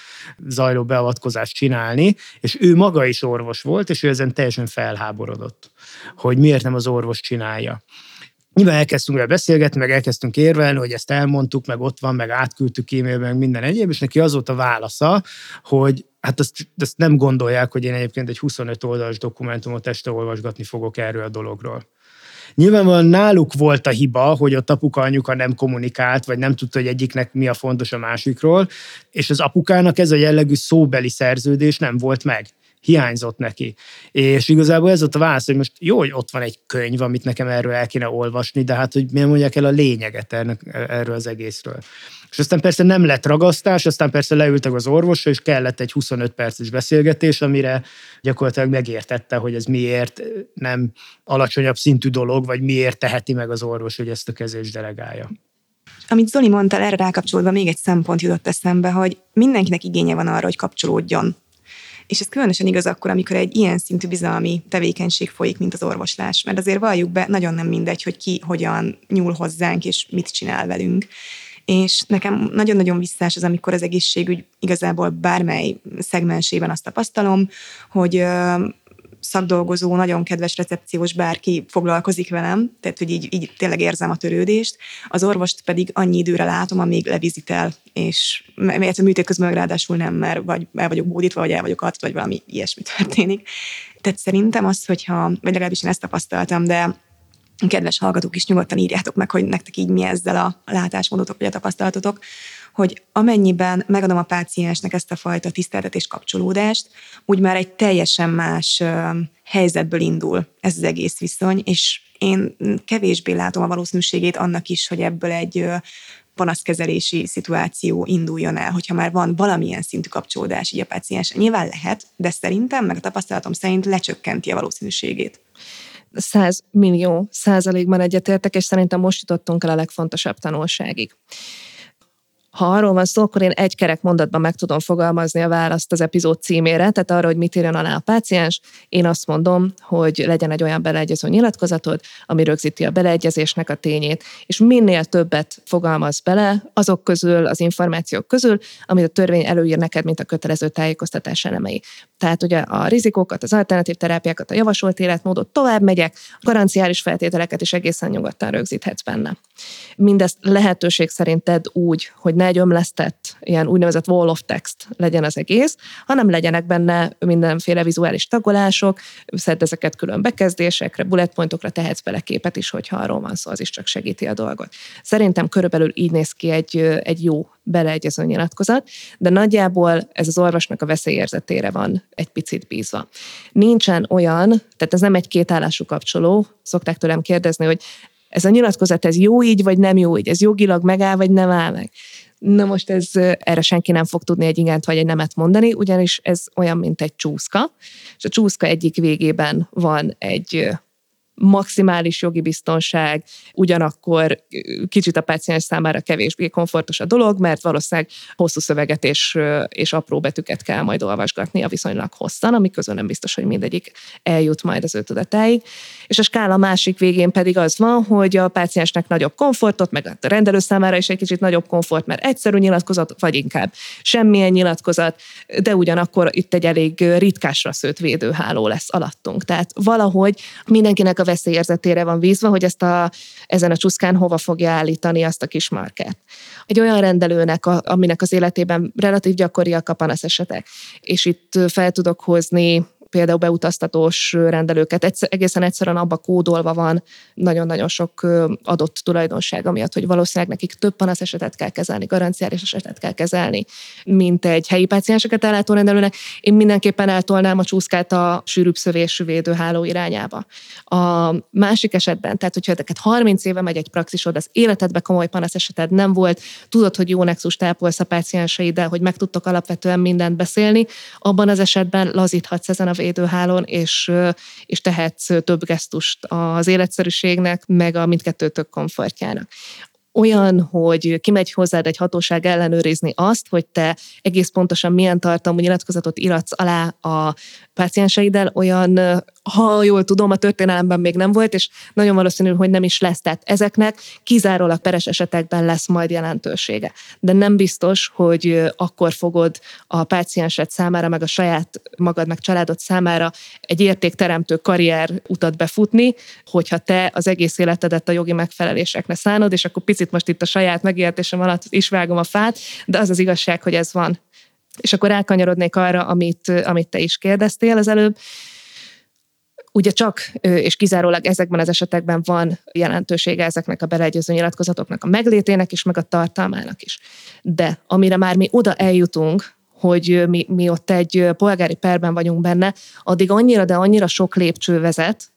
zajló beavatkozást csinálni, és ő maga is orvos volt, és ő ezen teljesen felháborodott, hogy miért nem az orvos csinálja. Nyilván elkezdtünk vele beszélgetni, meg elkezdtünk érvelni, hogy ezt elmondtuk, meg ott van, meg átküldtük e-mailben, meg minden egyéb, és neki az volt a válasza, hogy hát azt, azt nem gondolják, hogy én egyébként egy 25 oldalas dokumentumot este olvasgatni fogok erről a dologról. Nyilvánvalóan náluk volt a hiba, hogy a apuka anyuka nem kommunikált, vagy nem tudta, hogy egyiknek mi a fontos a másikról, és az apukának ez a jellegű szóbeli szerződés nem volt meg hiányzott neki. És igazából ez ott a válasz, hogy most jó, hogy ott van egy könyv, amit nekem erről el kéne olvasni, de hát, hogy miért mondják el a lényeget erről az egészről. És aztán persze nem lett ragasztás, aztán persze leültek az orvosra, és kellett egy 25 perces beszélgetés, amire gyakorlatilag megértette, hogy ez miért nem alacsonyabb szintű dolog, vagy miért teheti meg az orvos, hogy ezt a kezést delegálja. Amit Zoli mondta, erre rákapcsolódva még egy szempont jutott eszembe, hogy mindenkinek igénye van arra, hogy kapcsolódjon és ez különösen igaz akkor, amikor egy ilyen szintű bizalmi tevékenység folyik, mint az orvoslás. Mert azért valljuk be, nagyon nem mindegy, hogy ki hogyan nyúl hozzánk, és mit csinál velünk. És nekem nagyon-nagyon visszás az, amikor az egészségügy igazából bármely szegmensében azt tapasztalom, hogy szakdolgozó, nagyon kedves recepciós bárki foglalkozik velem, tehát hogy így, így tényleg érzem a törődést, az orvost pedig annyi időre látom, amíg levizitel, és mert a műtét közben ráadásul nem, mert vagy el vagyok bódítva, vagy el vagyok adva, vagy valami ilyesmi történik. Tehát szerintem az, hogyha, vagy legalábbis én ezt tapasztaltam, de kedves hallgatók is nyugodtan írjátok meg, hogy nektek így mi ezzel a látásmódotok, vagy a tapasztalatotok, hogy amennyiben megadom a páciensnek ezt a fajta tiszteltetés kapcsolódást, úgy már egy teljesen más helyzetből indul ez az egész viszony, és én kevésbé látom a valószínűségét annak is, hogy ebből egy panaszkezelési szituáció induljon el, hogyha már van valamilyen szintű kapcsolódás így a páciens. Nyilván lehet, de szerintem, meg a tapasztalatom szerint lecsökkenti a valószínűségét. 100 millió százalékban egyetértek, és szerintem most jutottunk el a legfontosabb tanulságig. Ha arról van szó, akkor én egy kerek mondatban meg tudom fogalmazni a választ az epizód címére, tehát arra, hogy mit írjon alá a páciens. Én azt mondom, hogy legyen egy olyan beleegyező nyilatkozatod, ami rögzíti a beleegyezésnek a tényét, és minél többet fogalmaz bele azok közül, az információk közül, amit a törvény előír neked, mint a kötelező tájékoztatás elemei. Tehát ugye a rizikókat, az alternatív terápiákat, a javasolt életmódot tovább megyek, garanciális feltételeket is egészen nyugodtan rögzíthetsz benne. Mindezt lehetőség szerint tedd úgy, hogy ne egy ömlesztett, ilyen úgynevezett wall of text legyen az egész, hanem legyenek benne mindenféle vizuális tagolások, szedd ezeket külön bekezdésekre, bullet pointokra tehetsz bele képet is, hogyha arról van szó, az is csak segíti a dolgot. Szerintem körülbelül így néz ki egy, egy jó beleegyező nyilatkozat, de nagyjából ez az orvosnak a veszélyérzetére van egy picit bízva. Nincsen olyan, tehát ez nem egy kétállású kapcsoló, szokták tőlem kérdezni, hogy ez a nyilatkozat, ez jó így, vagy nem jó így, ez jogilag megáll, vagy nem áll meg. Na most ez, erre senki nem fog tudni egy igent vagy egy nemet mondani, ugyanis ez olyan, mint egy csúszka, és a csúszka egyik végében van egy maximális jogi biztonság, ugyanakkor kicsit a páciens számára kevésbé komfortos a dolog, mert valószínűleg hosszú szöveget és, és apró betűket kell majd olvasgatni a viszonylag hosszan, ami közül nem biztos, hogy mindegyik eljut majd az ő tudatáig. És a skála másik végén pedig az van, hogy a páciensnek nagyobb komfortot, meg a rendelő számára is egy kicsit nagyobb komfort, mert egyszerű nyilatkozat, vagy inkább semmilyen nyilatkozat, de ugyanakkor itt egy elég ritkásra szőtt védőháló lesz alattunk. Tehát valahogy mindenkinek a veszélyérzetére van vízva, hogy ezt a, ezen a csúszkán hova fogja állítani azt a kis markát. Egy olyan rendelőnek, a, aminek az életében relatív gyakoriak a panasz esetek, és itt fel tudok hozni például beutaztatós rendelőket egyszer, egészen egyszerűen abba kódolva van nagyon-nagyon sok adott tulajdonság, amiatt, hogy valószínűleg nekik több panasz esetet kell kezelni, garanciális esetet kell kezelni, mint egy helyi pácienseket ellátó rendelőnek. Én mindenképpen eltolnám a csúszkát a sűrűbb szövésű védőháló irányába. A másik esetben, tehát hogyha ezeket 30 éve megy egy praxisod, az életedben komoly panasz eseted nem volt, tudod, hogy jó nexus tápolsz a pácienseiddel, hogy meg tudtok alapvetően mindent beszélni, abban az esetben lazíthatsz ezen a védőhálón, és, és tehetsz több gesztust az életszerűségnek, meg a mindkettőtök komfortjának olyan, hogy kimegy hozzád egy hatóság ellenőrizni azt, hogy te egész pontosan milyen tartalmú nyilatkozatot iratsz alá a pácienseiddel, olyan, ha jól tudom, a történelemben még nem volt, és nagyon valószínű, hogy nem is lesz. Tehát ezeknek kizárólag peres esetekben lesz majd jelentősége. De nem biztos, hogy akkor fogod a páciensed számára, meg a saját magad, meg családod számára egy értékteremtő karrier utat befutni, hogyha te az egész életedet a jogi megfelelésekre szánod, és akkor picit most itt a saját megértésem alatt is vágom a fát, de az az igazság, hogy ez van. És akkor elkanyarodnék arra, amit, amit te is kérdeztél az előbb. Ugye csak és kizárólag ezekben az esetekben van jelentősége ezeknek a beleegyező nyilatkozatoknak a meglétének is, meg a tartalmának is. De amire már mi oda eljutunk, hogy mi, mi ott egy polgári perben vagyunk benne, addig annyira, de annyira sok lépcső vezet,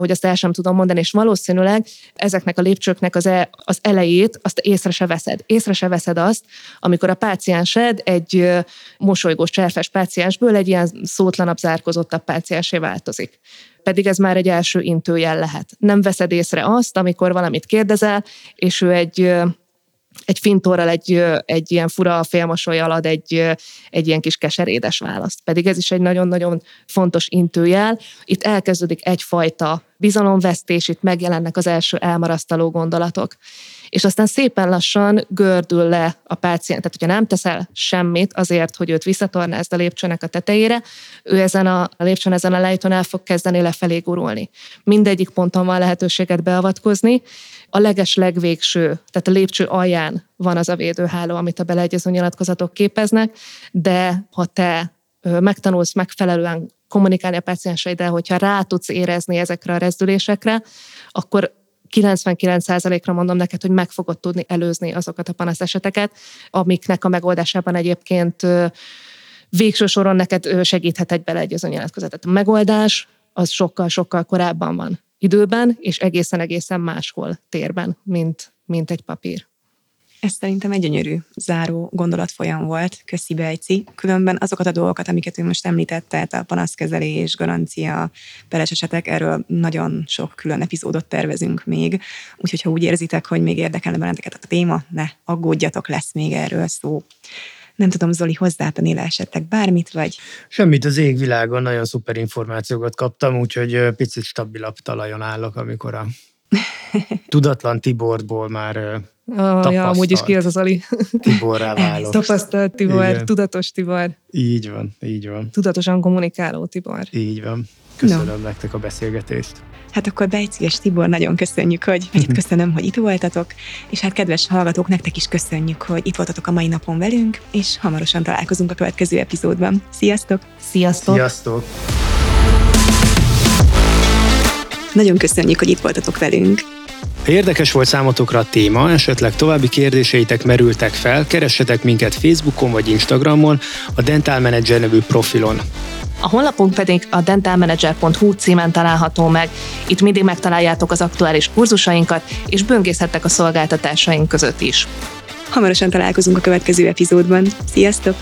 hogy azt el sem tudom mondani, és valószínűleg ezeknek a lépcsőknek az, e, az elejét azt észre se veszed. Észre se veszed azt, amikor a páciensed egy mosolygós, cserfes páciensből egy ilyen szótlanabb, zárkozottabb páciensé változik pedig ez már egy első intőjel lehet. Nem veszed észre azt, amikor valamit kérdezel, és ő egy egy fintorral, egy, egy ilyen fura félmosolyal ad egy, egy ilyen kis keserédes választ. Pedig ez is egy nagyon-nagyon fontos intőjel. Itt elkezdődik egyfajta bizalomvesztés, itt megjelennek az első elmarasztaló gondolatok. És aztán szépen lassan gördül le a páciens. Tehát, hogyha nem teszel semmit azért, hogy őt visszatornázd a lépcsőnek a tetejére, ő ezen a lépcsőn, ezen a lejtőn el fog kezdeni lefelé gurulni. Mindegyik ponton van lehetőséget beavatkozni, a leges legvégső, tehát a lépcső alján van az a védőháló, amit a beleegyező nyilatkozatok képeznek, de ha te megtanulsz megfelelően kommunikálni a pácienseiddel, hogyha rá tudsz érezni ezekre a rezdülésekre, akkor 99%-ra mondom neked, hogy meg fogod tudni előzni azokat a panasz eseteket, amiknek a megoldásában egyébként végső soron neked segíthet egy beleegyező nyilatkozatot. A megoldás az sokkal-sokkal korábban van időben, és egészen-egészen máshol térben, mint, mint egy papír. Ez szerintem egy gyönyörű záró gondolatfolyam volt, köszi Bejci. Különben azokat a dolgokat, amiket ő most említett, tehát a panaszkezelés, garancia, peres esetek, erről nagyon sok külön epizódot tervezünk még. Úgyhogy ha úgy érzitek, hogy még érdekelne benneteket a téma, ne aggódjatok, lesz még erről szó. Nem tudom, Zoli, hozzátenni le esetleg bármit, vagy? Semmit az égvilágon, nagyon szuper információkat kaptam, úgyhogy picit stabilabb talajon állok, amikor a *laughs* tudatlan Tiborból már Ah, ja, amúgy is ki az az Ali. Tiborrá *laughs* válok. Tapasztalt Tibor, Igen. tudatos Tibor. Így van, így van. Tudatosan kommunikáló Tibor. Így van. Köszönöm no. nektek a beszélgetést. Hát akkor Bejciges Tibor, nagyon köszönjük, hogy, *laughs* vagy mhm. köszönöm, hogy itt voltatok, és hát kedves hallgatók, nektek is köszönjük, hogy itt voltatok a mai napon velünk, és hamarosan találkozunk a következő epizódban. Sziasztok! Sziasztok! Sziasztok! Nagyon köszönjük, hogy itt voltatok velünk. Ha érdekes volt számotokra a téma, esetleg további kérdéseitek merültek fel, keressetek minket Facebookon vagy Instagramon, a Dental Manager nevű profilon. A honlapunk pedig a dentalmanager.hu címen található meg. Itt mindig megtaláljátok az aktuális kurzusainkat, és böngészhettek a szolgáltatásaink között is. Hamarosan találkozunk a következő epizódban. Sziasztok!